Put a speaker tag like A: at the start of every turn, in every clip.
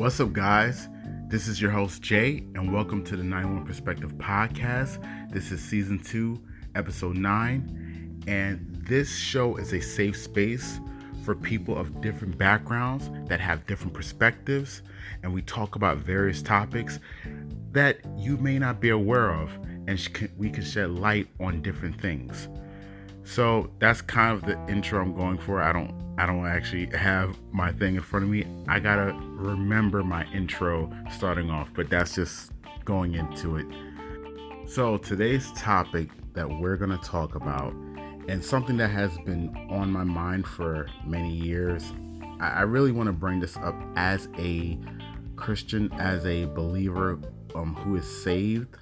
A: What's up, guys? This is your host, Jay, and welcome to the 91 Perspective Podcast. This is season two, episode nine, and this show is a safe space for people of different backgrounds that have different perspectives, and we talk about various topics that you may not be aware of, and we can shed light on different things. So that's kind of the intro I'm going for. I don't I don't actually have my thing in front of me. I gotta remember my intro starting off, but that's just going into it. So today's topic that we're gonna talk about, and something that has been on my mind for many years, I, really want to bring this up as a Christian, as a believer um, who is saved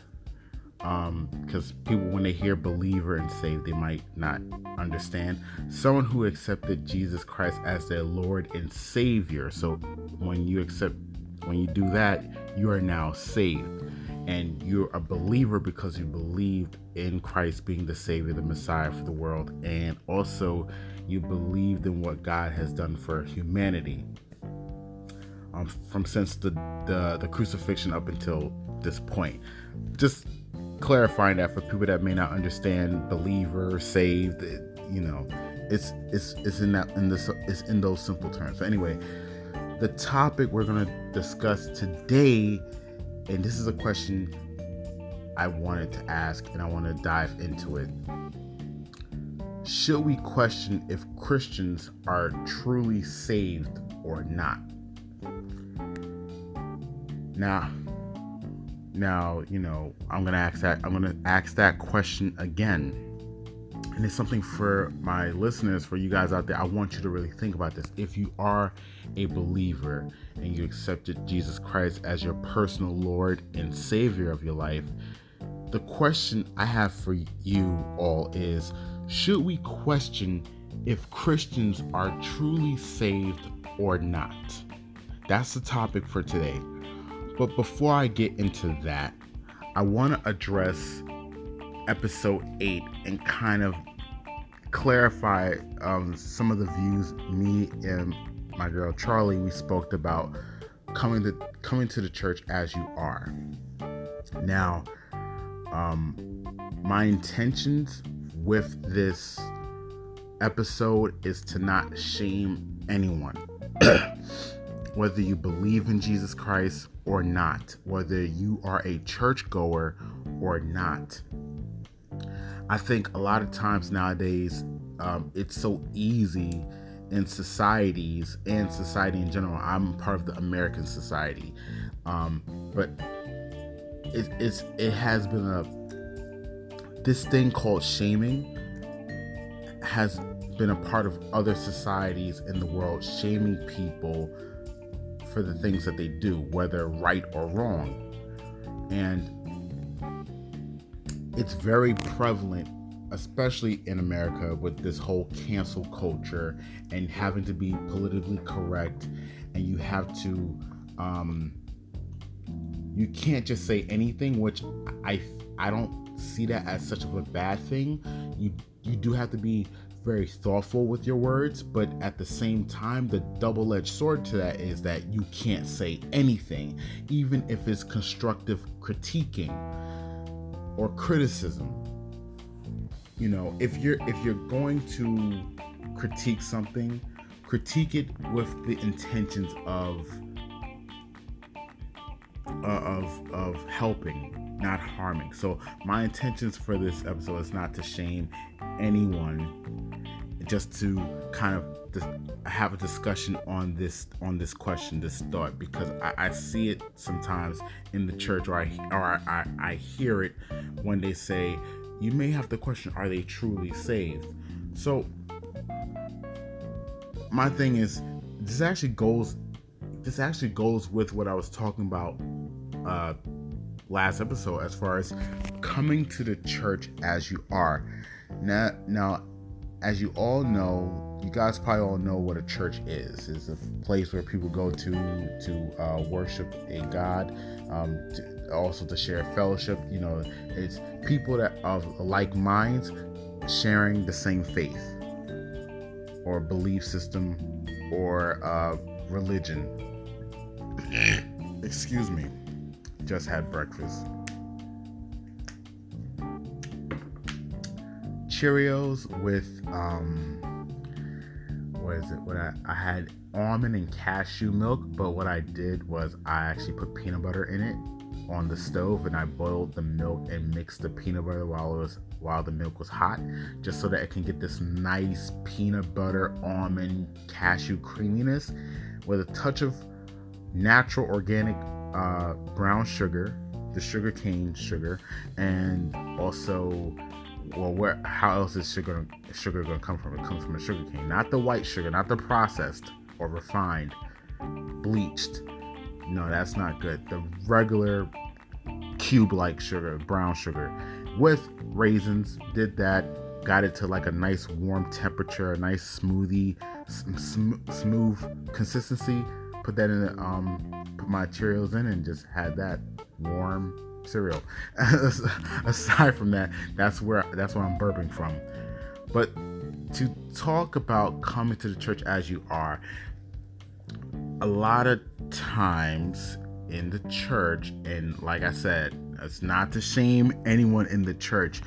A: because um, people when they hear believer and saved they might not understand. Someone who accepted jesus christ as their lord and savior. So when you accept when you do that you are now saved. And you're a believer because you believed in christ being the savior the messiah for the world. And also you believed in what god has done for humanity. Um, from since the, the the crucifixion up until this point. Just clarifying that for people that may not understand believer, saved, you know, it's it's it's in that in this it's in those simple terms. So anyway, the topic we're gonna discuss today, and this is a question I wanted to ask and I want to dive into it. Should we question if Christians are truly saved or not? Now, now, you know, I'm gonna ask that I'm gonna ask that question again. And it's something for my listeners, for you guys out there. I want you to really think about this. If you are a believer and you accepted Jesus Christ as your personal Lord and Savior of your life, the question I have for you all is should we question if Christians are truly saved or not? That's the topic for today. But before I get into that, I want to address episode 8 and kind of clarify um, some of the views me and my girl Charlie we spoke about coming to coming to the church as you are. Now, um, my intentions with this episode is to not shame anyone. whether you believe in Jesus Christ or not, whether you are a churchgoer or not. I think a lot of times nowadays, um, it's so easy in societies and society in general. I'm part of the American society, um, but it, it's it has been a this thing called shaming has been a part of other societies in the world, shaming people for the things that they do, whether right or wrong. And it's very prevalent, especially in America, with this whole cancel culture and having to be politically correct. And you have to, um, you can't just say anything, which I I don't see that as such of a bad thing. You you do have to be very thoughtful with your words, but at the same time, the double edged sword to that is that you can't say anything, even if it's constructive critiquing or criticism. You know, if you're if you're going to critique something, critique it with the intentions of uh, of of helping, not harming. So my intentions for this episode is not to shame anyone just to kind of have a discussion on this on this question, this thought, because I, I see it sometimes in the church, or I or I, I hear it when they say, "You may have to question: Are they truly saved?" So my thing is, this actually goes this actually goes with what I was talking about uh, last episode as far as coming to the church as you are. Now, now as you all know, you guys probably all know what a church is. It's a place where people go to to uh, worship a God, um, to, also to share fellowship. You know, it's people that of like minds sharing the same faith or belief system or uh, religion. Excuse me. Just had breakfast. Cheerios with um what is it? What I, I had almond and cashew milk, but what I did was I actually put peanut butter in it on the stove and I boiled the milk and mixed the peanut butter while it was while the milk was hot, just so that it can get this nice peanut butter almond cashew creaminess with a touch of natural organic uh, brown sugar, the sugar cane sugar, and also well where how else is sugar sugar gonna come from? It comes from a sugar cane, not the white sugar, not the processed or refined, bleached. No, that's not good. The regular cube like sugar, brown sugar, with raisins. Did that, got it to like a nice warm temperature, a nice smoothie, sm- smooth consistency. Put that in, the, um, put my Cheerios in, and just had that warm cereal. Aside from that, that's where that's where I'm burping from. But to talk about coming to the church as you are, a lot of times in the church, and like I said, it's not to shame anyone in the church.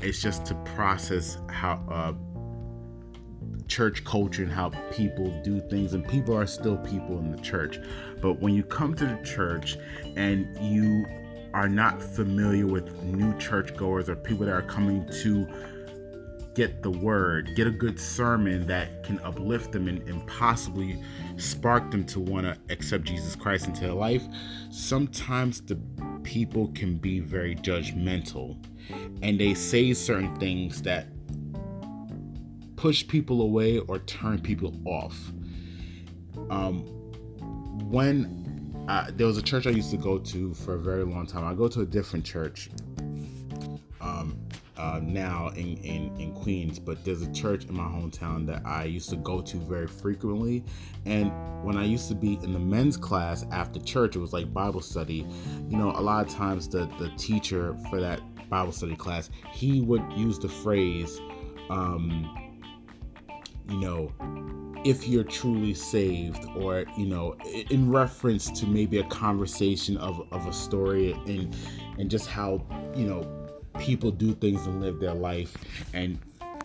A: It's just to process how uh, church culture and how people do things, and people are still people in the church. But when you come to the church and you are not familiar with new churchgoers or people that are coming to get the word, get a good sermon that can uplift them and, and possibly spark them to want to accept Jesus Christ into their life, sometimes the people can be very judgmental and they say certain things that push people away or turn people off. Um, when uh, there was a church I used to go to for a very long time, I go to a different church um, uh, now in, in, in Queens, but there's a church in my hometown that I used to go to very frequently. And when I used to be in the men's class after church, it was like Bible study. You know, a lot of times the, the teacher for that Bible study class, he would use the phrase, um, you know, if you're truly saved, or, you know, in reference to maybe a conversation of, of a story and, and just how, you know, people do things and live their life. And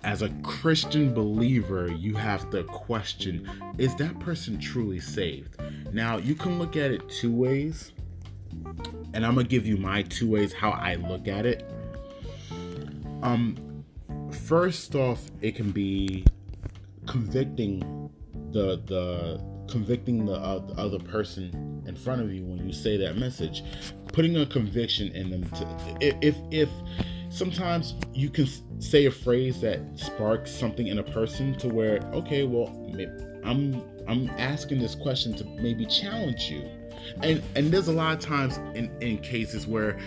A: as a Christian believer, you have to question is that person truly saved? Now, you can look at it two ways, and I'm gonna give you my two ways how I look at it. Um, first off, it can be convicting the the convicting the, uh, the other person in front of you when you say that message. Putting a conviction in them to if if sometimes you can say a phrase that sparks something in a person to where okay well i'm i'm asking this question to maybe challenge you. And and there's a lot of times in in cases where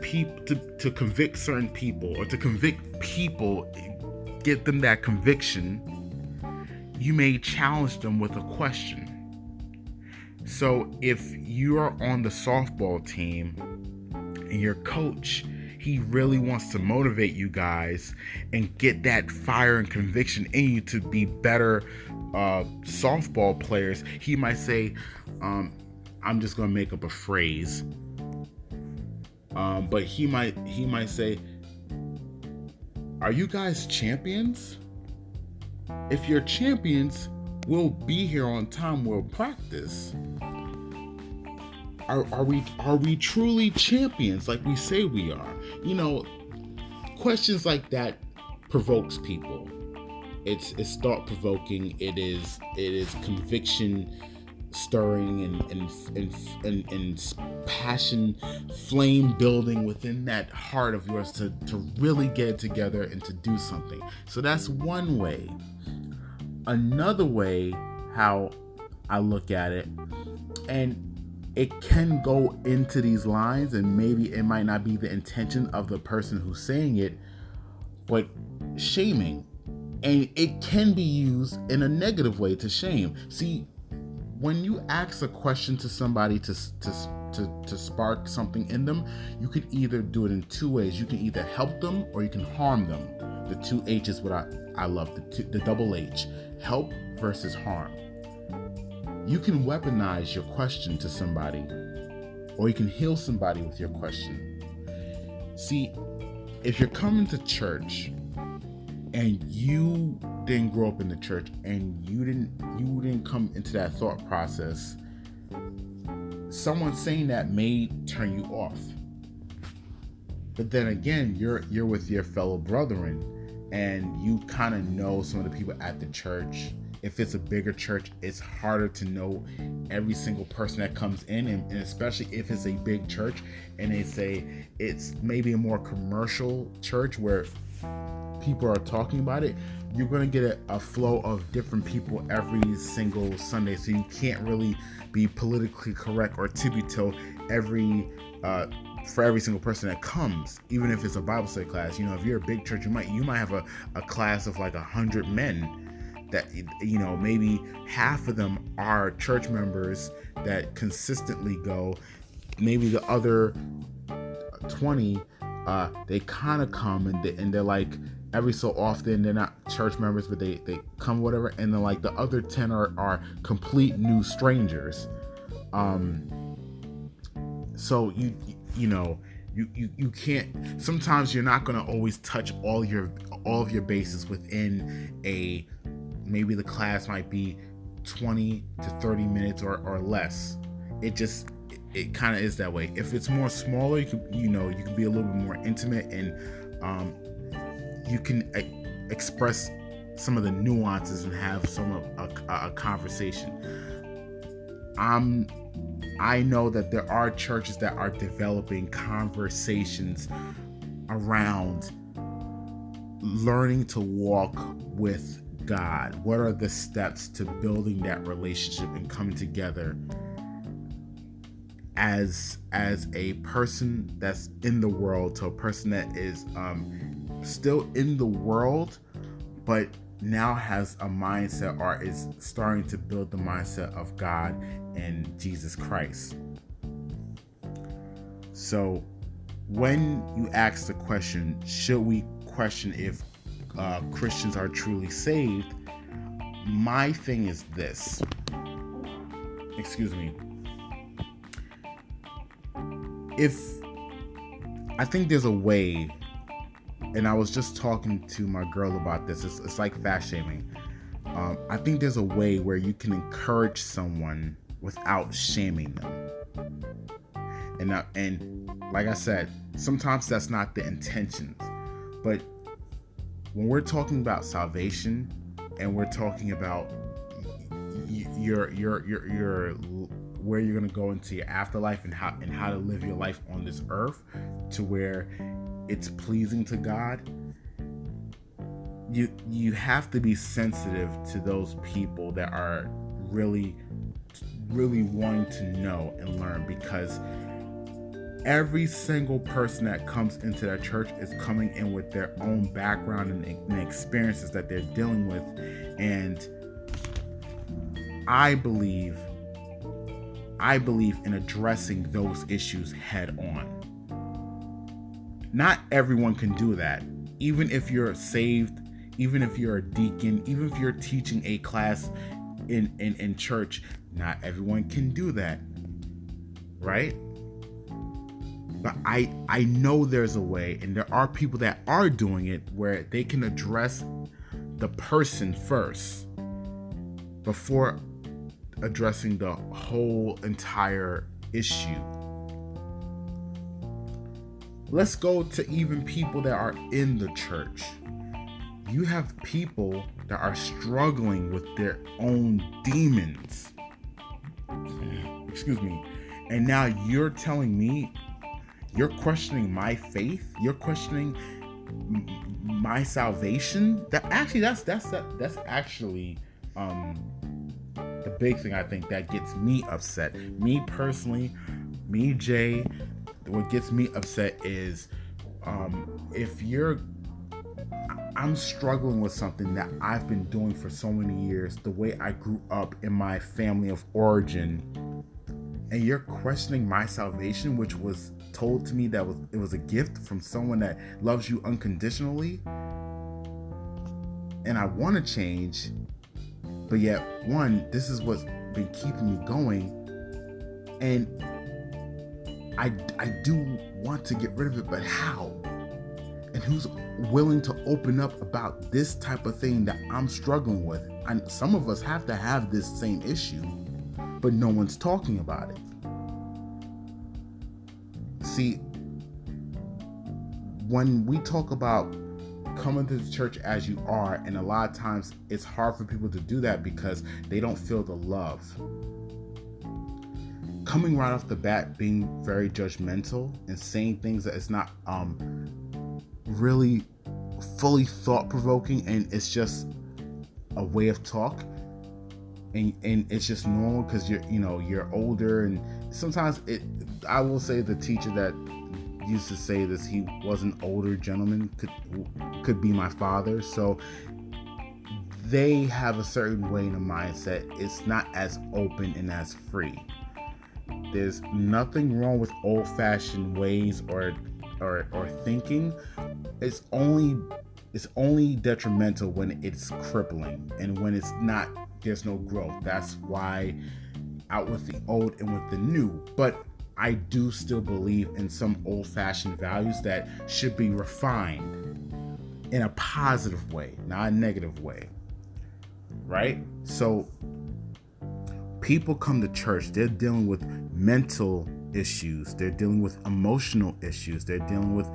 A: people to, to convict certain people or to convict people get them that conviction you may challenge them with a question so if you are on the softball team and your coach, he really wants to motivate you guys and get that fire and conviction in you to be better uh, softball players, he might say, um, I'm just gonna make up a phrase. Um, but he might he might say, Are you guys champions? If you're champions, we'll be here on time, we'll practice are, are we are we truly champions like we say we are? You know, questions like that provokes people. It's it's thought provoking. It is it is conviction stirring and and, and and and passion flame building within that heart of yours to to really get together and to do something. So that's one way. Another way how I look at it and it can go into these lines and maybe it might not be the intention of the person who's saying it but shaming and it can be used in a negative way to shame see when you ask a question to somebody to to to, to spark something in them you can either do it in two ways. You can either help them or you can harm them. The two h is what i i love the two, the double h help versus harm. You can weaponize your question to somebody, or you can heal somebody with your question. See, if you're coming to church and you didn't grow up in the church and you didn't you didn't come into that thought process someone saying that may turn you off. But then again you're you're with your fellow brethren and you kind of know some of the people at the church. If it's a bigger church it's harder to know every single person that comes in and, and especially if it's a big church and they say it's maybe a more commercial church where people are talking about it, you're going to get a, a, flow of different people every single Sunday. So you can't really be politically correct or tippy toe every uh, for every single person that comes, even if it's a Bible study class. You know, if you're a big church, you might you might have a, a class of like a hundred men that you know maybe half of them are church members that consistently go maybe the other 20 uh, they kind of come and, they, and they're like every so often they're not church members but they they come whatever and then like the other 10 are are complete new strangers. Um so you you know you, you you can't sometimes you're not going to always touch all your all of your bases within a maybe the class might be 20 to 30 minutes or, or less. It just it, kind of is that way. If it's more smaller you can you know you can be a little bit more intimate and um you can express some of the nuances and have some of a, a conversation. I'm I know that there are churches that are developing conversations around learning to walk with God. What are the steps to building that relationship and coming together as as a person that's in the world to a person that is um, still in the world, but now has a mindset or is starting to build the mindset of God and Jesus Christ. So, when you ask the question, should we question if uh, Christians are truly saved? My thing is this. Excuse me. If I think there's a way and I was just talking to my girl about this. It's, it's like fat shaming. Um, I think there's a way where you can encourage someone without shaming them. And uh, and like I said, sometimes that's not the intentions. But when we're talking about salvation and we're talking about your your your your where you're to go into your afterlife and how and how to live your life on this earth to where it's pleasing to God, you you have to be sensitive to those people that are really really wanting to know and learn because every single person that comes into that church is coming in with their own background and, and experiences that they're dealing with. And I believe I believe in addressing those issues head on not everyone can do that. Even if you're saved, even if you're a deacon, even if you're teaching a class in, in, in church, not everyone can do that. Right? But I I know there's a way, and there are people that are doing it where they can address the person first before addressing the whole entire issue Let's go to even people that are in the church. You have people that are struggling with their own demons. Excuse me. And now you're telling me you're questioning my faith, you're questioning my salvation. That actually that's that's that, that's actually um the big thing I think that gets me upset. Me personally, me Jay, what gets me upset is um, if you're I'm struggling with something that I've been doing for so many years, the way I grew up in my family of origin, and you're questioning my salvation, which was told to me that was it was a gift from someone that loves you unconditionally, and I want to change, but yet one, this is what's been keeping me going. And I, I do want to get rid of it, but how? And who's willing to open up about this type of thing that I'm struggling with? And some of us have to have this same issue, but no one's talking about it. See, when we talk about coming to the church as you are, and a lot of times it's hard for people to do that because they don't feel the love. Coming right off the bat, being very judgmental and saying things that it's not um, really fully thought provoking, and it's just a way of talk, and and it's just normal because you're you know you're older, and sometimes it. I will say the teacher that used to say this. He was an older gentleman, could could be my father. So they have a certain way in a mindset. It's not as open and as free. There's nothing wrong with old-fashioned ways or or or thinking. It's only it's only detrimental when it's crippling and when it's not there's no growth. That's why out with the old and with the new. But I do still believe in some old fashioned values that should be refined in a positive way, not a negative way. Right? So, people come to church, they're dealing with mental issues, they're dealing with emotional issues, they're dealing with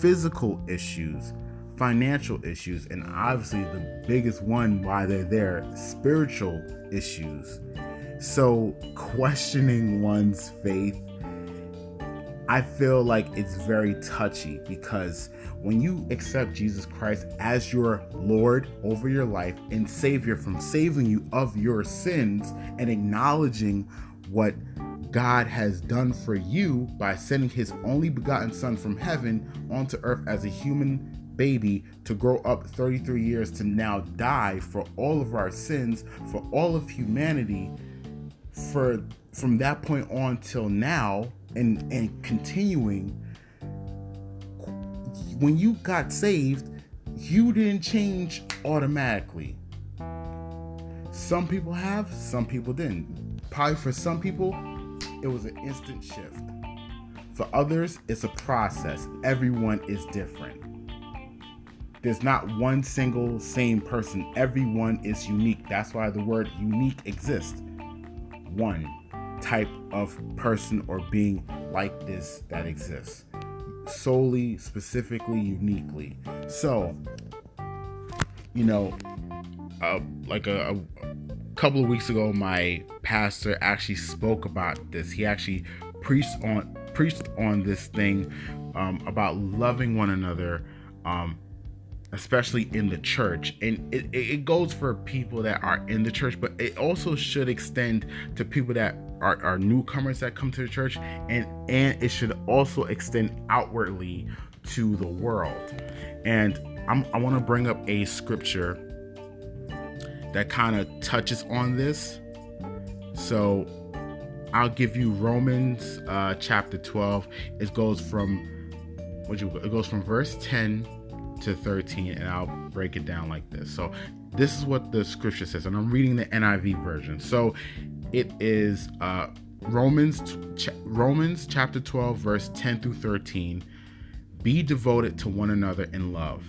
A: physical issues, financial issues, and obviously the biggest one why they're there spiritual issues. So, questioning one's faith I feel like it's very touchy because when you accept Jesus Christ as your Lord over your life and Savior from saving you of your sins and acknowledging what God has done for you by sending his only begotten Son from heaven onto earth as a human baby to grow up 33 years to now die for all of our sins, for all of humanity, for from that point on till now and and continuing. When you got saved you didn't change automatically. Some people have some people didn't. Probably for some people it was an instant shift. For others it's a process. Everyone is different. There's not one single same person. Everyone is unique. That's why the word unique exists. One type of person or being like this that exists. Solely specifically uniquely. So you know uh, like a, a couple of weeks ago my pastor actually spoke about this. He actually preached on preached on this thing um, about loving one another um, especially in the church. And it, it goes for people that are in the church but it also should extend to people that are, are newcomers that come to the church. And and it should also extend outwardly to the world. And I'm, i want to bring up a scripture that kind of touches on this so i'll give you romans uh, chapter 12 it goes from what you it goes from verse 10 to 13 and I'll break it down like this. So this is what the scripture says and I'm reading the NIV version. So it is uh Romans ch- Romans chapter 12 verse 10 through 13. Be devoted to one another in love.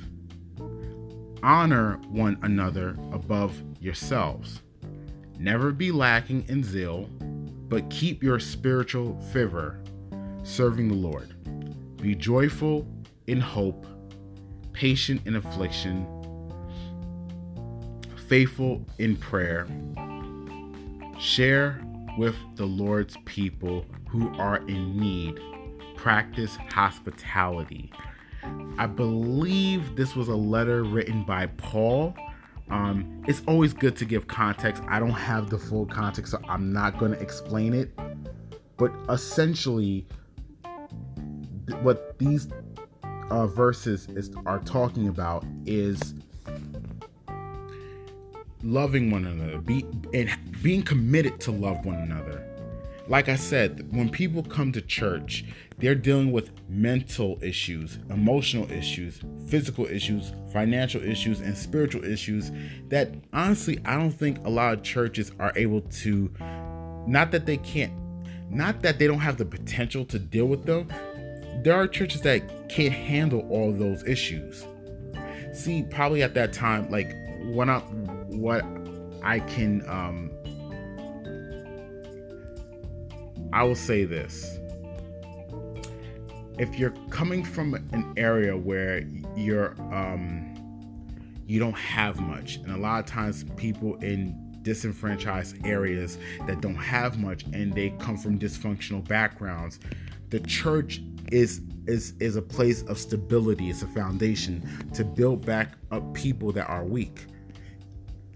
A: Honor one another above yourselves. Never be lacking in zeal, but keep your spiritual fervor, serving the Lord. Be joyful in hope, patient in affliction, faithful in prayer. Share with the Lord's people who are in need. Practice hospitality. I believe this was a letter written by Paul. Um, it's always good to give context. I don't have the full context, so I'm not going to explain it. But essentially, what these uh, verses is, are talking about is loving one another, be and being committed to love one another. Like I said, when people come to church, they're dealing with mental issues, emotional issues, physical issues, financial issues, and spiritual issues that honestly, I don't think a lot of churches are able to, not that they can't, not that they don't have the potential to deal with them. There are churches that can't handle all those issues. See, probably at that time, like what I, what I can, um, I will say this. If you're coming from an area where you're um you don't have much and a lot of times people in disenfranchised areas that don't have much and they come from dysfunctional backgrounds the church is is is a place of stability. It's a foundation to build back up people that are weak.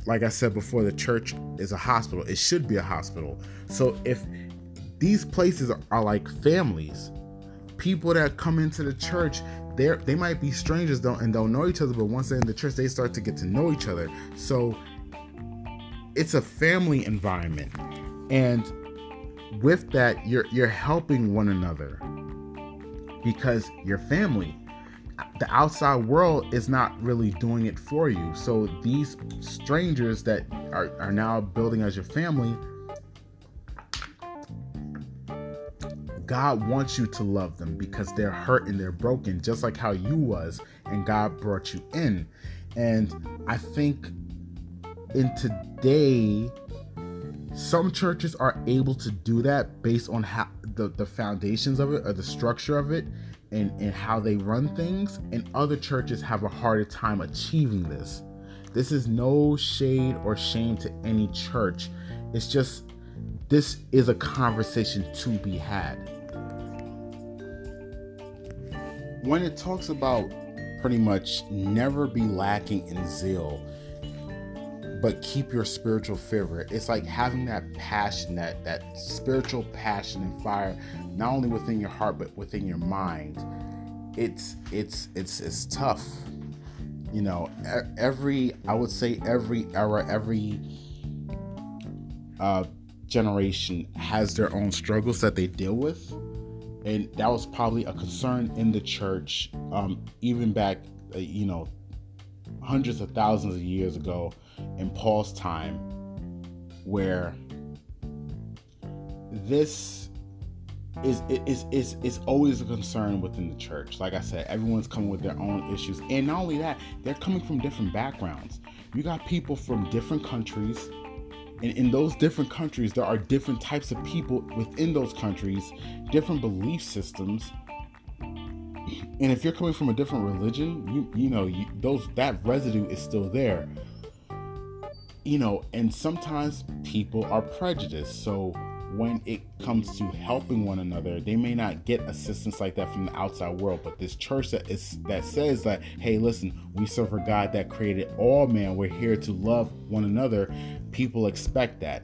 A: Like i said before the church is a hospital. It should be a hospital. So if these places are, like families. People that come into the church they they might be strangers don't and don't know each other but once they're in the church they start to get to know each other. So it's a family environment. And with that you're you're helping one another because your family. The outside world is not really doing it for you. So these strangers that are, are now building as your family God wants you to love them because they're hurt and they're broken, just like how you was, and God brought you in. And I think in today, some churches are able to do that based on how the, the foundations of it or the structure of it and, and how they run things, and other churches have a harder time achieving this. This is no shade or shame to any church. It's just this is a conversation to be had. when it talks about pretty much never be lacking in zeal, but keep your spiritual fervor, it's like having that passion, that that spiritual passion and fire, not only within your heart but within your mind. It's it's it's it's tough. You know, every I would say every era, every uh, generation has their own struggles that they deal with. And that was probably a concern in the church um, even back uh, you know hundreds of thousands of years ago in paul's time where this is is is is always a concern within the church. Like i said everyone's coming with their own issues. And not only that they're coming from different backgrounds. You got people from different countries and in those different countries, there are different types of people within those countries, different belief systems. And if you're coming from a different religion, you you know you, those that residue is still there. You know, and sometimes people are prejudiced. So when it comes to helping one another, they may not get assistance like that from the outside world. But this church that is that says that, hey, listen, we serve a God that created all man. We're here to love one another. People expect that.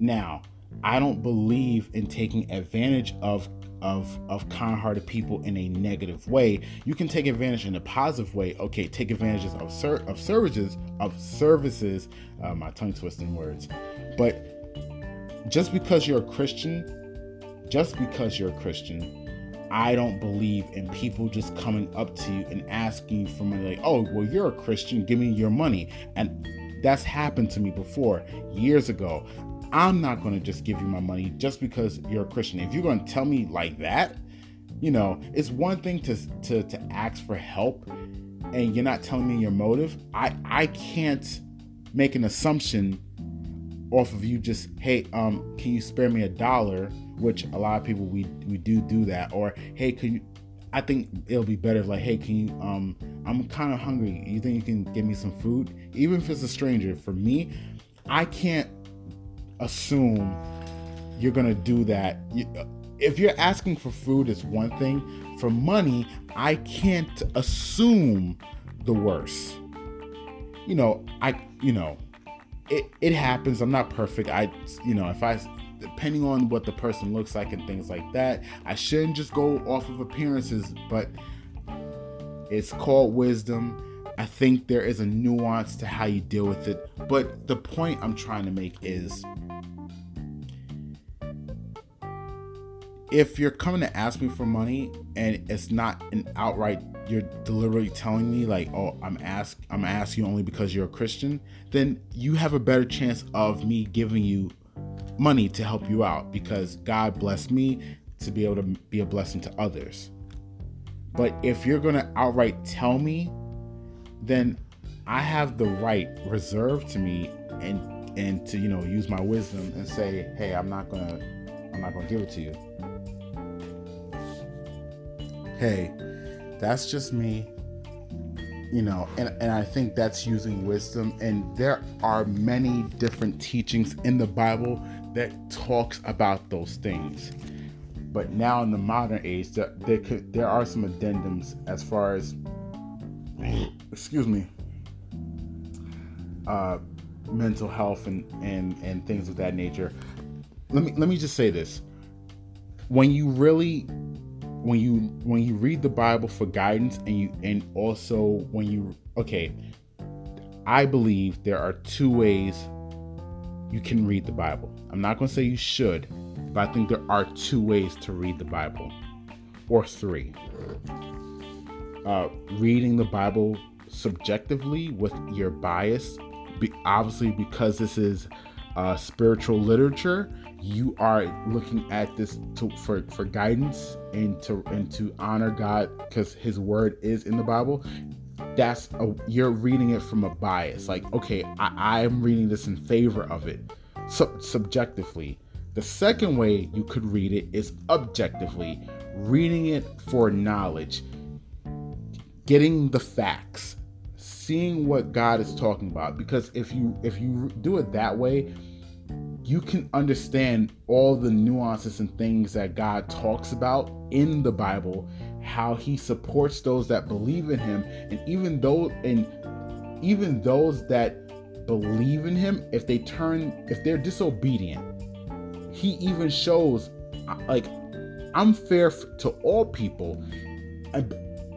A: Now, I don't believe in taking advantage of of of kind-hearted people in a negative way. You can take advantage in a positive way. Okay, take advantage of ser- of services of services. Uh, my tongue twisting words, but just because you're a Christian, just because you're a Christian, I don't believe in people just coming up to you and asking you for money, like, oh, well, you're a Christian, give me your money. And that's happened to me before years ago. I'm not going to just give you my money just because you're a Christian. If you're going to tell me like that, you know, it's one thing to, to, to ask for help and you're not telling me your motive. I, I can't make an assumption off of you just hey um can you spare me a dollar which a lot of people we we do do that or hey can you i think it'll be better if like hey can you um i'm kind of hungry you think you can give me some food even if it's a stranger for me i can't assume you're gonna do that if you're asking for food is one thing for money i can't assume the worst you know i you know it, it happens. I'm not perfect. I, you know, if I, depending on what the person looks like and things like that, I shouldn't just go off of appearances, but it's called wisdom. I think there is a nuance to how you deal with it. But the point I'm trying to make is if you're coming to ask me for money and it's not an outright you're deliberately telling me like oh i'm ask i'm asking you only because you're a christian then you have a better chance of me giving you money to help you out because god blessed me to be able to be a blessing to others but if you're going to outright tell me then i have the right reserved to me and and to you know use my wisdom and say hey i'm not going to i'm not going to give it to you hey, that's just me. You know, and, and I think that's using wisdom. And there are many different teachings in the Bible that talks about those things. But now in the modern age, there, there, could, there are some addendums as far as, excuse me, uh, mental health and, and, and things of that nature. Let me let me just say this: when you really when you when you read the Bible for guidance and you and also when you okay, I believe there are two ways you can read the Bible. I'm not going to say you should, but I think there are two ways to read the Bible or three. Uh, reading the Bible subjectively with your bias, be, obviously because this is uh, spiritual literature, you are looking at this to, for for guidance and to and to honor God because His word is in the Bible. That's a, you're reading it from a bias. Like, okay, I, I am reading this in favor of it, so, subjectively. The second way you could read it is objectively, reading it for knowledge, getting the facts, seeing what God is talking about. Because if you if you do it that way, you can understand all the nuances and things that God talks about in the Bible, how he supports those that believe in him, and even though and even those that believe in him, if they turn if they're disobedient, he even shows like I'm fair to all people.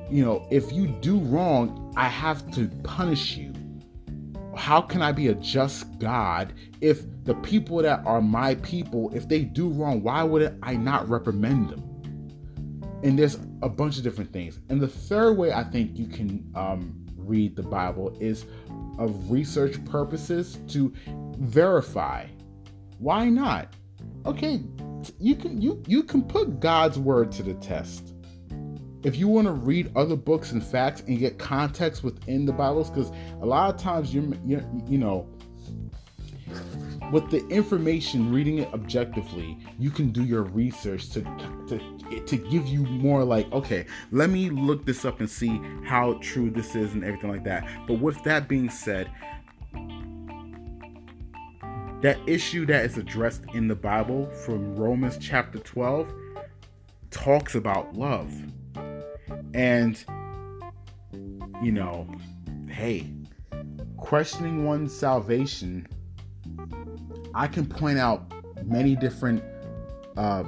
A: You know, if you do wrong, I have to punish you how can I be a just God if the people that are my people, if they do wrong, why would I not reprimand them? And there's a bunch of different things. And the third way I think you can um, read the Bible is of research purposes to verify. Why not? Okay, you can you you can put God's word to the test if you want to read other books and facts and get context within the Bibles, because a lot of times you're, you know, with the information, reading it objectively, you can do your research to, to to give you more like, okay, let me look this up and see how true this is and everything like that. But with that being said, that issue that is addressed in the Bible from Romans chapter 12 talks about love. And, you know, hey, questioning one's salvation, I can point out many different, uh,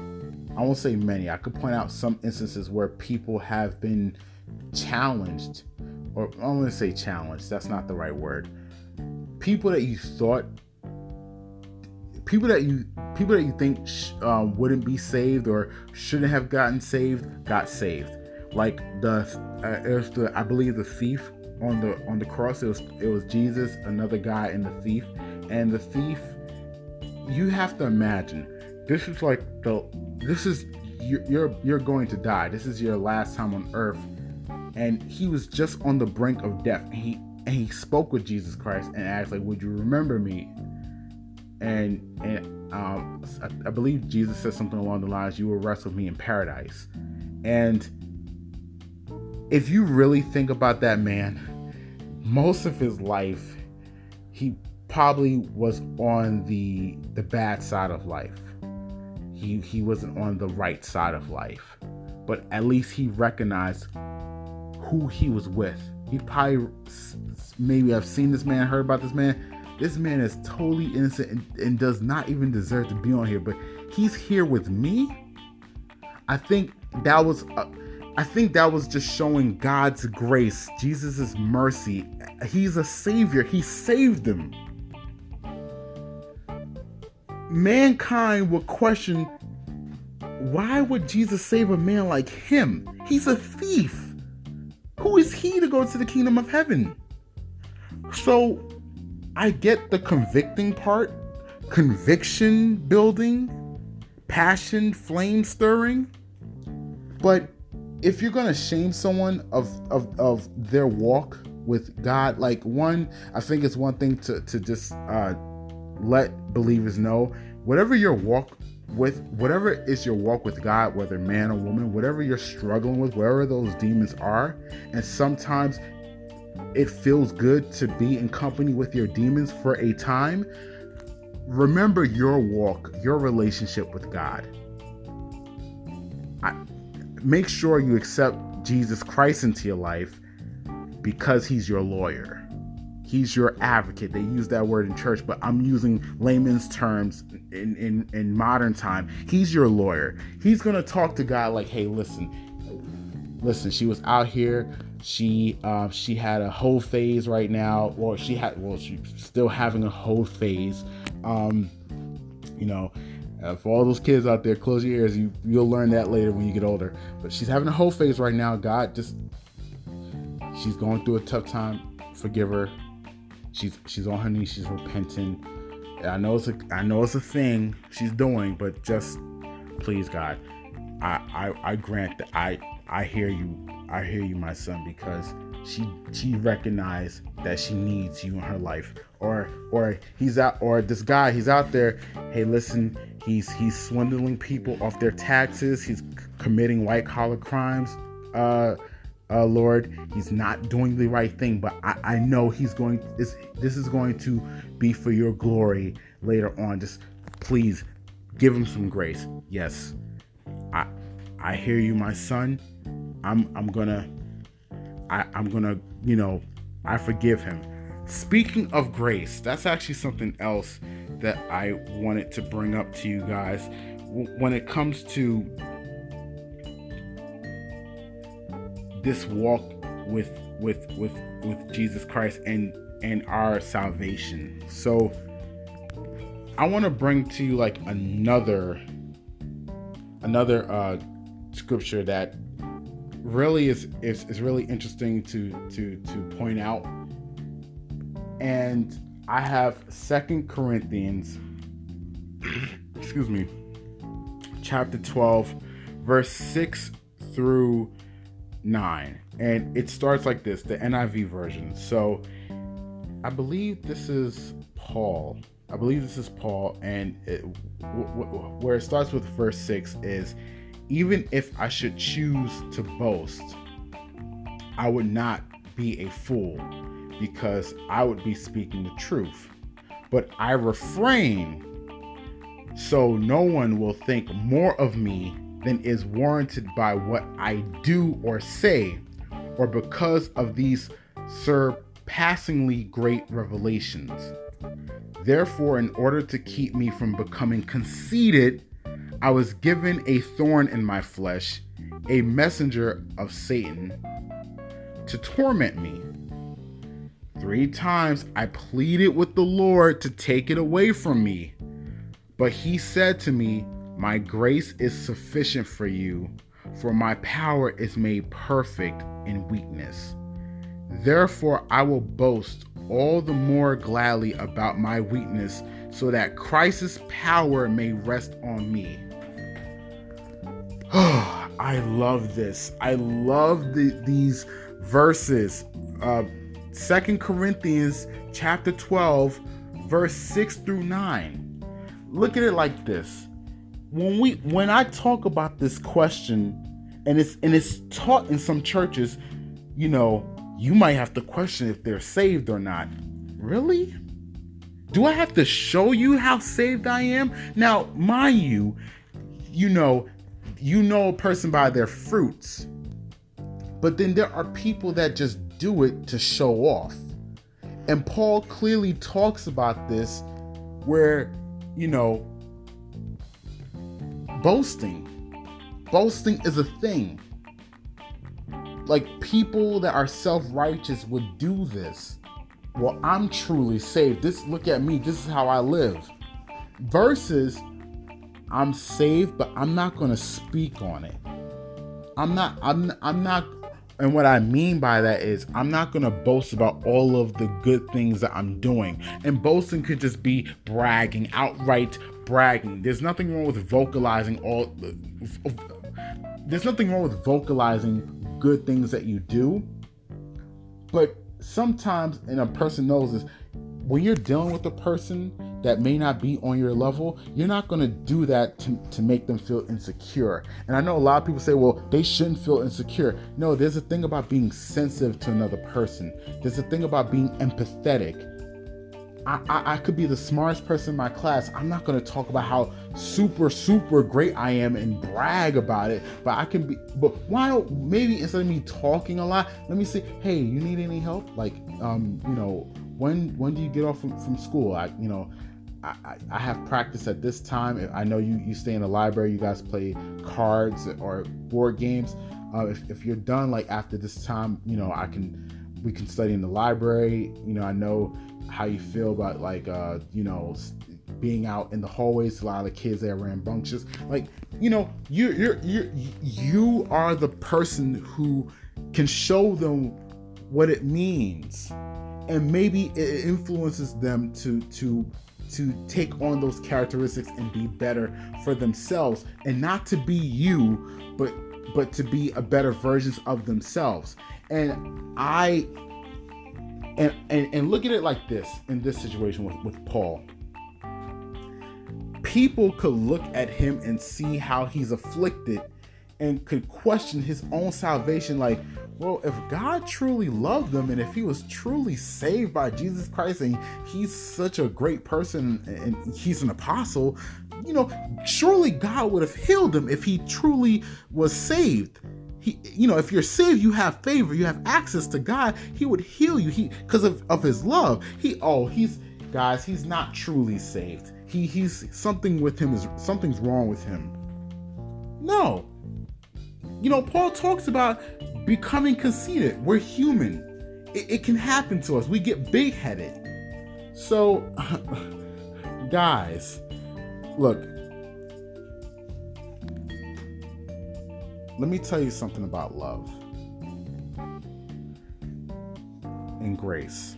A: I won't say many, I could point out some instances where people have been challenged, or I want to say challenged, that's not the right word. People that you thought people that you people that you think sh- uh, wouldn't be saved or shouldn't have gotten saved got saved like the uh, it was the I believe the thief on the on the cross. It was it was Jesus, another guy, and the thief. And the thief, you have to imagine, this is like the this is you're you're, going to die. This is your last time on earth. And he was just on the brink of death. And he and he spoke with Jesus Christ and asked like, "Would you remember me?" And and um, I, I believe Jesus said something along the lines, "You will rest with me in paradise." And if you really think about that man, most of his life, he probably was on the the bad side of life. He he wasn't on the right side of life. But at least he recognized who he was with. He probably maybe I've seen this man, heard about this man. This man is totally innocent and, and does not even deserve to be on here, but he's here with me. I think that was uh, I think that was just showing God's grace, Jesus' mercy. He's a savior, He saved them. Mankind would question why would Jesus save a man like him? He's a thief. Who is he to go to the kingdom of heaven? So I get the convicting part, conviction building, passion, flame stirring. But if you're gonna shame someone of, of, of their walk with God, like one, I think it's one thing to, to just uh, let believers know whatever your walk with whatever is your walk with God, whether man or woman, whatever you're struggling with, wherever those demons are, and sometimes it feels good to be in company with your demons for a time. Remember your walk, your relationship with God. I, make sure you accept Jesus Christ into your life because he's your lawyer. He's your advocate. They use that word in church, but I'm using layman's terms in, in, in modern time. He's your lawyer. He's to talk to God like, hey, listen, listen, she was out here. She uh, she had a whole phase right now, or she had well, she's still having a whole phase. Um, you know, uh, for all those kids out there, close your ears. You you'll learn that later when you get older. But she's having a whole phase right now. God just she's going through a tough time. Forgive her. She's she's on her knees. She's repenting. I know it's a I know it's a thing she's doing, but just please God, I I, I grant that I I hear you I hear you, my son, because she she recognized that she needs you in her life. Or or he's out or this guy he's out there. Hey, listen, he's he's swindling people off their taxes. He's committing white collar crimes. Uh, uh, Lord, he's not doing the right thing, but I, I know he's going. This this is going to be for your glory later on. Just please give him some grace. Yes, I I hear you, my son. I'm I'm gonna I, I'm gonna you know I forgive him. Speaking of grace, that's actually something else that I wanted to bring up to you guys when it comes to this walk with with with with Jesus Christ and and our salvation. So I want to bring to you like another another uh scripture that really is, is is really interesting to to to point out and I have Second Corinthians excuse me chapter 12 verse 6 through 9 and it starts like this the NIV version. So I believe this is Paul. I believe this is Paul and it, w- w- where it starts with verse 6 is even if I should choose to boast I would not be a fool because I would be speaking the truth. But I refrain so no one will think more of me than is warranted by what I do or say, or because of these surpassingly great revelations. Therefore, in order to keep me from becoming conceited, I was given a thorn in my flesh, a messenger of Satan, to torment me. Three times I pleaded with the Lord to take it away from me. But he said to me, my grace is sufficient for you, for my power is made perfect in weakness. Therefore, I will boast all the more gladly about my weakness, so that Christ's power may rest on me. Oh, I love this. I love the, these verses. Uh, 2 Corinthians chapter 12, verse 6 through 9. Look at it like this when we when I talk about this question, and it's and it's taught in some churches, you know, you might have to question if they're saved or not. Really? Do I have to show you how saved I am? Now, mind you, you know, you know a person by their fruits. But then there are people that just do it to show off. And Paul clearly talks about this where, you know, boasting. Boasting is a thing. Like people that are self-righteous would do this. Well, I'm truly saved. This look at me. This is how I live. Versus I'm saved, but I'm not going to speak on it. I'm not I'm I'm not and what I mean by that is I'm not going to boast about all of the good things that I'm doing. And boasting could just be bragging, outright bragging. There's nothing wrong with vocalizing all There's nothing wrong with vocalizing good things that you do. But sometimes and a person knows this when you're dealing with a person that may not be on your level, you're not going to do that to, to make them feel insecure. And I know a lot of people say, well, they shouldn't feel insecure. No, there's a thing about being sensitive to another person, there's a thing about being empathetic. I, I, could be the smartest person in my class. I'm not to talk about how super, super great I am and brag about it, but I can be. But why don't maybe instead of me talking a lot, let me say, hey, you need any help? Like, um, you know, when when do you get off from, from school? I, you know, I, I have practice at this time. I know you, you stay in the library, you guys play cards or board games. Uh, if, if you're done like after this time, you know, I can we can study in the library. You know, I know how you feel about like uh, you know being out in the hallways. A lot of kids that are rambunctious. Like, you know, you you're you you are the person who can show them what it means, and maybe it influences them to to to take on those characteristics and be better for themselves and not to be you but but to be a better versions of themselves and i and and, and look at it like this in this situation with, with paul people could look at him and see how he's afflicted and could question his own salvation like well, if God truly loved them and if he was truly saved by Jesus Christ and he's such a great person and he's an apostle, you know, surely God would have healed him if he truly was saved. He, you know, if you're saved, you have favor, you have access to God. He would heal you. He, because of, of his love. He, oh, he's, guys, he's not truly saved. He, he's something with him is something's wrong with him. No, you know, Paul talks about becoming conceited. We're human. It, it can happen to us. We get big headed. So, guys, look, let me tell you something about love and grace.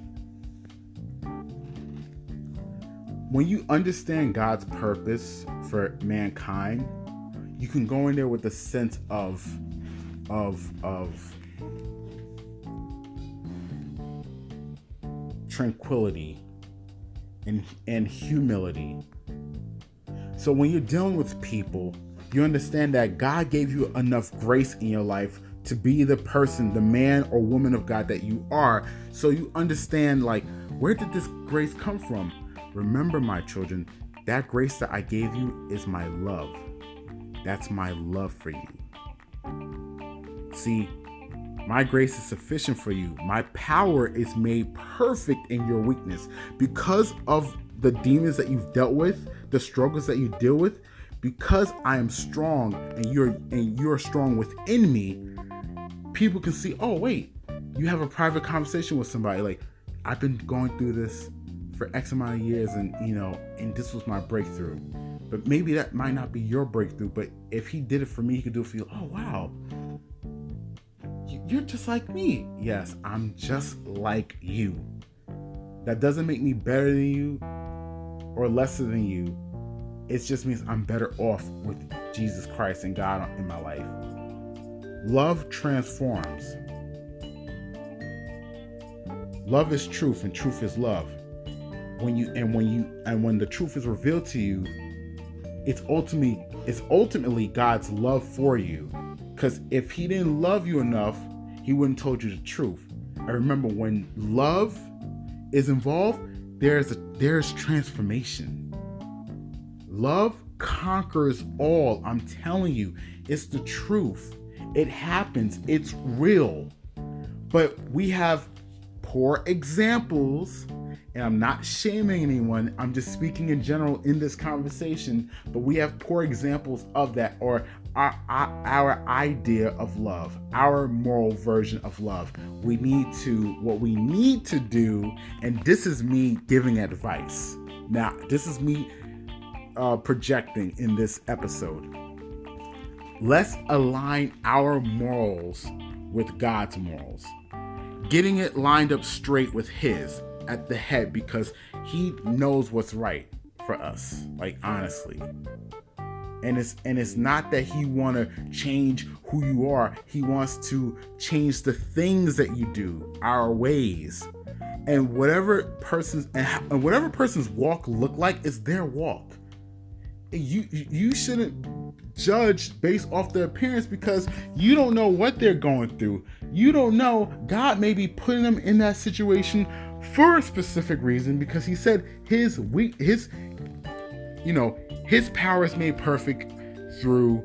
A: When you understand God's purpose for mankind, you can go in there with a sense of of of tranquility and and humility. So when you're dealing with people, you understand that God gave you enough grace in your life to be the person, the man or woman of God that you are. So you understand like where did this grace come from? Remember my children, that grace that I gave you is my love. That's my love for you. See, my grace is sufficient for you. My power is made perfect in your weakness. Because of the demons that you've dealt with, the struggles that you deal with, because I am strong and you're and you're strong within me, people can see, oh wait, you have a private conversation with somebody. Like, I've been going through this for X amount of years and you know, and this was my breakthrough. But maybe that might not be your breakthrough, but if he did it for me, he could do it for you. Oh wow you're just like me. Yes, I'm just like you. That doesn't make me better than you or lesser than you. It just means I'm better off with Jesus Christ and God in my life. Love transforms. Love is truth and truth is love. When you and when you and when the truth is revealed to you, it's ultimately it's ultimately God's love for you. Because if he didn't love you enough he wouldn't told you the truth. I remember when love is involved, there's a there's transformation. Love conquers all. I'm telling you, it's the truth. It happens. It's real. But we have poor examples, and I'm not shaming anyone. I'm just speaking in general in this conversation, but we have poor examples of that or our, our, our idea of love, our moral version of love. We need to, what we need to do, and this is me giving advice. Now, this is me uh, projecting in this episode. Let's align our morals with God's morals, getting it lined up straight with His at the head because He knows what's right for us. Like honestly, and it's and it's not that he want to change who you are he wants to change the things that you do our ways and whatever person's and whatever person's walk look like is their walk you you shouldn't judge based off their appearance because you don't know what they're going through you don't know god may be putting them in that situation for a specific reason because he said his weak his you know his power is made perfect through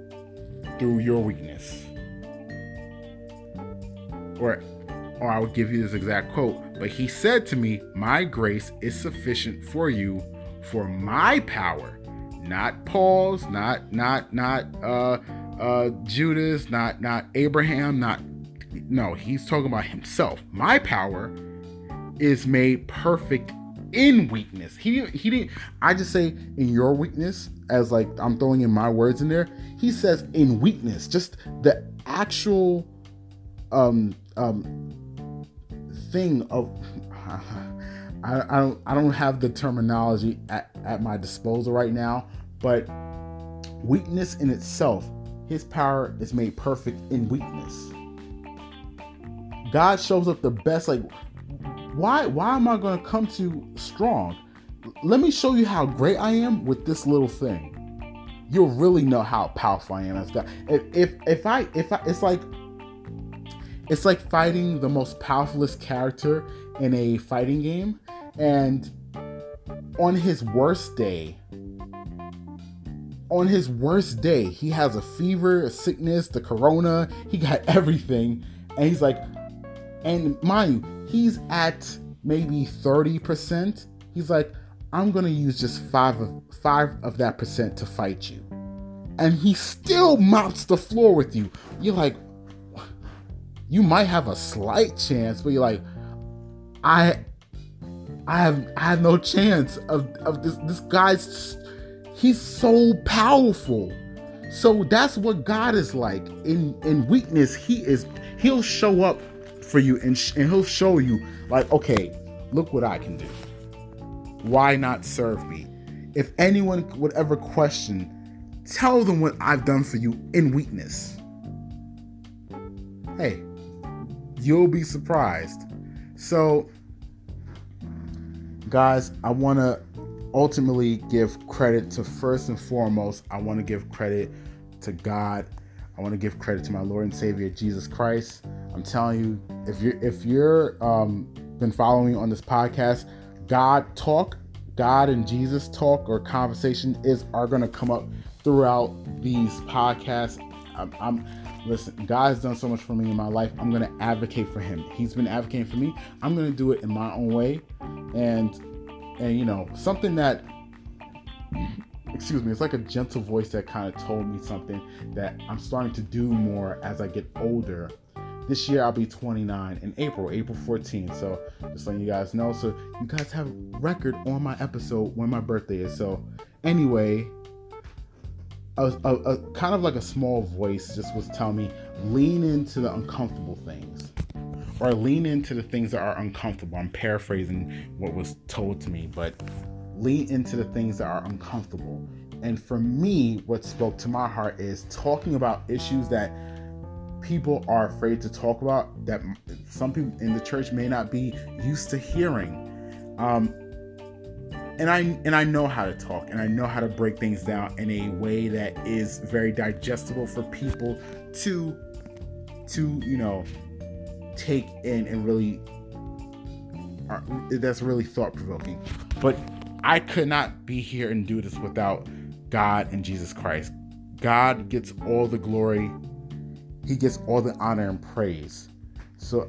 A: through your weakness. Or or I will give you this exact quote, but he said to me, "My grace is sufficient for you, for my power, not Paul's, not not not uh uh Judas, not not Abraham, not no, he's talking about himself. My power is made perfect in weakness. He. He didn't. I just say in your weakness as like I'm throwing in my words in there. He says in weakness, just the actual um um thing of. I, I don't I don't have the terminology at, at my disposal right now, but weakness in itself, his power is made perfect in weakness. God shows up the best. Like why why am I to come to strong? Let me show you how great I am with this little thing. You'll really know how powerful I am as God. If if, if I if I it's like it's like fighting the most powerfulest character in a fighting game and on his worst day on his worst day he has a fever a sickness the corona he got everything and he's like and mind you he's at maybe 30%, he's like, I'm gonna use just five of five of that percent to fight you. And he still mops the floor with you. You're like, you might have a slight chance, but you're like, I I have I have no chance of, of this this guy's he's so powerful. So that's what God is like. In in weakness, he is he'll show up for you and, sh- and he'll show you like okay look what i can do why not serve me if anyone would ever question tell them what i've done for you in weakness hey you'll be surprised so guys i want to ultimately give credit to first and foremost i want to give credit to god i want to give credit to my lord and savior jesus christ I'm telling you, if you're if you're um, been following on this podcast, God talk, God and Jesus talk or conversation is are gonna come up throughout these podcasts. I'm, I'm listen. God has done so much for me in my life. I'm gonna advocate for Him. He's been advocating for me. I'm gonna do it in my own way, and and you know something that excuse me, it's like a gentle voice that kind of told me something that I'm starting to do more as I get older this year I'll be 29 in April, April 14th. So just letting you guys know. So you guys have record on my episode when my birthday is. So anyway, a, a, a, kind of like a small voice just was telling me lean into the uncomfortable things or lean into the things that are uncomfortable. I'm paraphrasing what was told to me, but lean into the things that are uncomfortable. And for me, what spoke to my heart is talking about issues that people are afraid to talk about that some people in the church may not be used to hearing. Um, and I and I know how to talk and I know how to break things down in a way that is very digestible for people to to you know take in and really uh, that's really thought provoking. But I could not be here and do this without God and Jesus Christ. God gets all the glory he gets all the honor and praise. So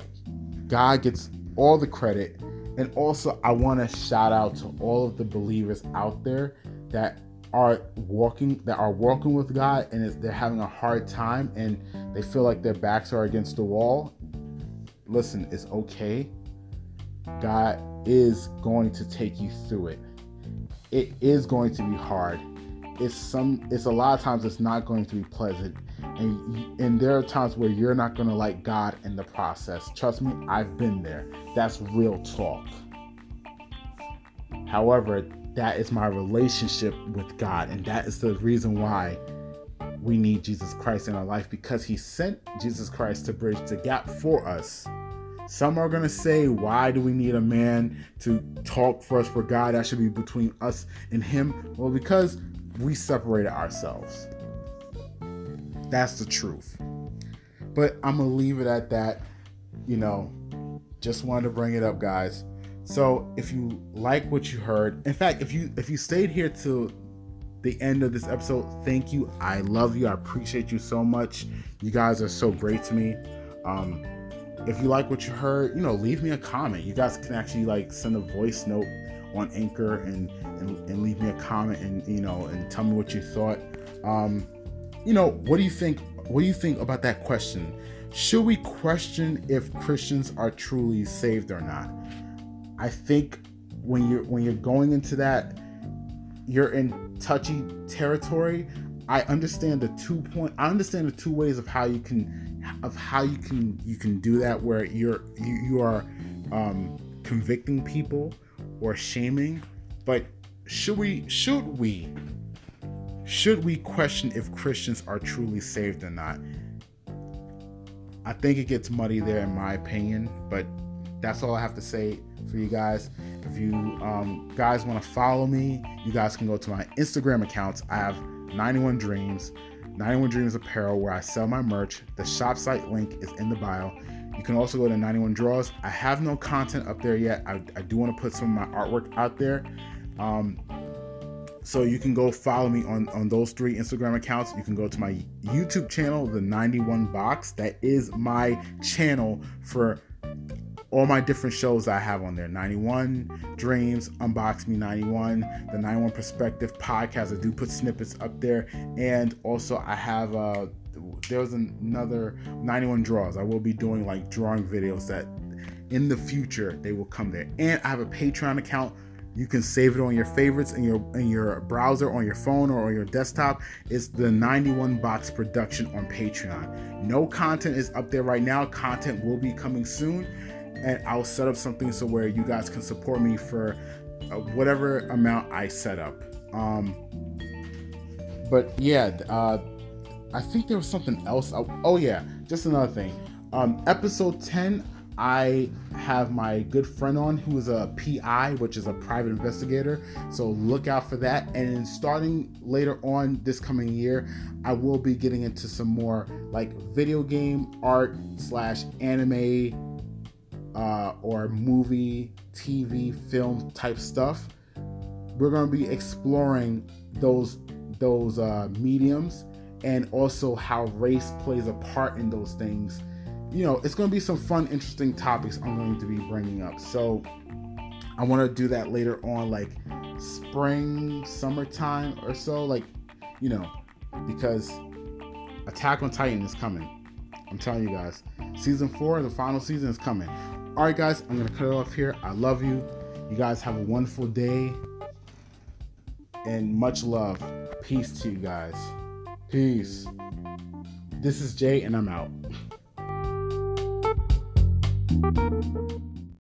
A: God gets all the credit. And also, I want to shout out to all of the believers out there that are walking that are walking with God and they're having a hard time and they feel like their backs are against the wall. Listen, it's okay. God is going to take you through it. It is going to be hard. it's some it's a lot of times it's not going to be pleasant and and there are times where you're not going to like God in the process. Trust me, I've been there. That's real talk. However, that is my relationship with God and that is the reason why we need Jesus Christ in our life because he sent Jesus Christ to bridge the gap for us. Some are going to say, Why do we need a man to talk for us for God? That should be between us and him. Well, because we separated ourselves. That's the truth. But I'm going to leave it at that. You know, just wanted to bring it up, guys. So if you like what you heard, in fact, if you if you stayed here to the end of this episode, thank you. I love you. I appreciate you so much. You guys are so great to me. Um, if you like what you heard, you know, leave me a comment. You guys can actually like send a voice note on Anchor and and, and leave me a comment and you know and tell me what you thought. Um, you know, what do you think? What do you think about that question? Should we question if Christians are truly saved or not? I think when you're when you're going into that, you're in touchy territory. I understand the two point. I understand the two ways of how you can of how you can you can do that where you're you, you are um, convicting people or shaming but should we should we should we question if christians are truly saved or not i think it gets muddy there in my opinion but that's all i have to say for you guys if you um, guys want to follow me you guys can go to my instagram accounts i have 91 dreams 91 Dreams Apparel, where I sell my merch. The shop site link is in the bio. You can also go to 91 Draws. I have no content up there yet. I, I do want to put some of my artwork out there. Um, so you can go follow me on, on those three Instagram accounts. You can go to my YouTube channel, the 91 Box. That is my channel for all my different shows I have on there 91 Dreams, Unbox Me 91, the 91 Perspective podcast. I do put snippets up there. And also, I have uh, there's another 91 draws. I will be doing like drawing videos that in the future they will come there. And I have a Patreon account. You can save it on your favorites in your in your browser, on your phone, or on your desktop. It's the 91 Box Production on Patreon. No content is up there right now. Content will be coming soon and I'll set up something so where you guys can support me for uh, whatever amount I set up. Um, but yeah, uh, I think there was something else. Oh, oh yeah, just another thing. Um, episode 10, I have my good friend on who is a PI, which is a private investigator. So look out for that. And starting later on this coming year, I will be getting into some more like video game art slash anime uh, or movie, TV, film type stuff. We're going to be exploring those those uh, mediums and also how race plays a part in those things. You know, it's going to be some fun, interesting topics I'm going to be bringing up. So I want to do that later on, like spring, summertime or so. Like, you know, because Attack on Titan is coming. I'm telling you guys. Season four, the final season is coming. All right, guys, I'm going to cut it off here. I love you. You guys have a wonderful day and much love. Peace to you guys. Peace. This is Jay, and I'm out. Thank you.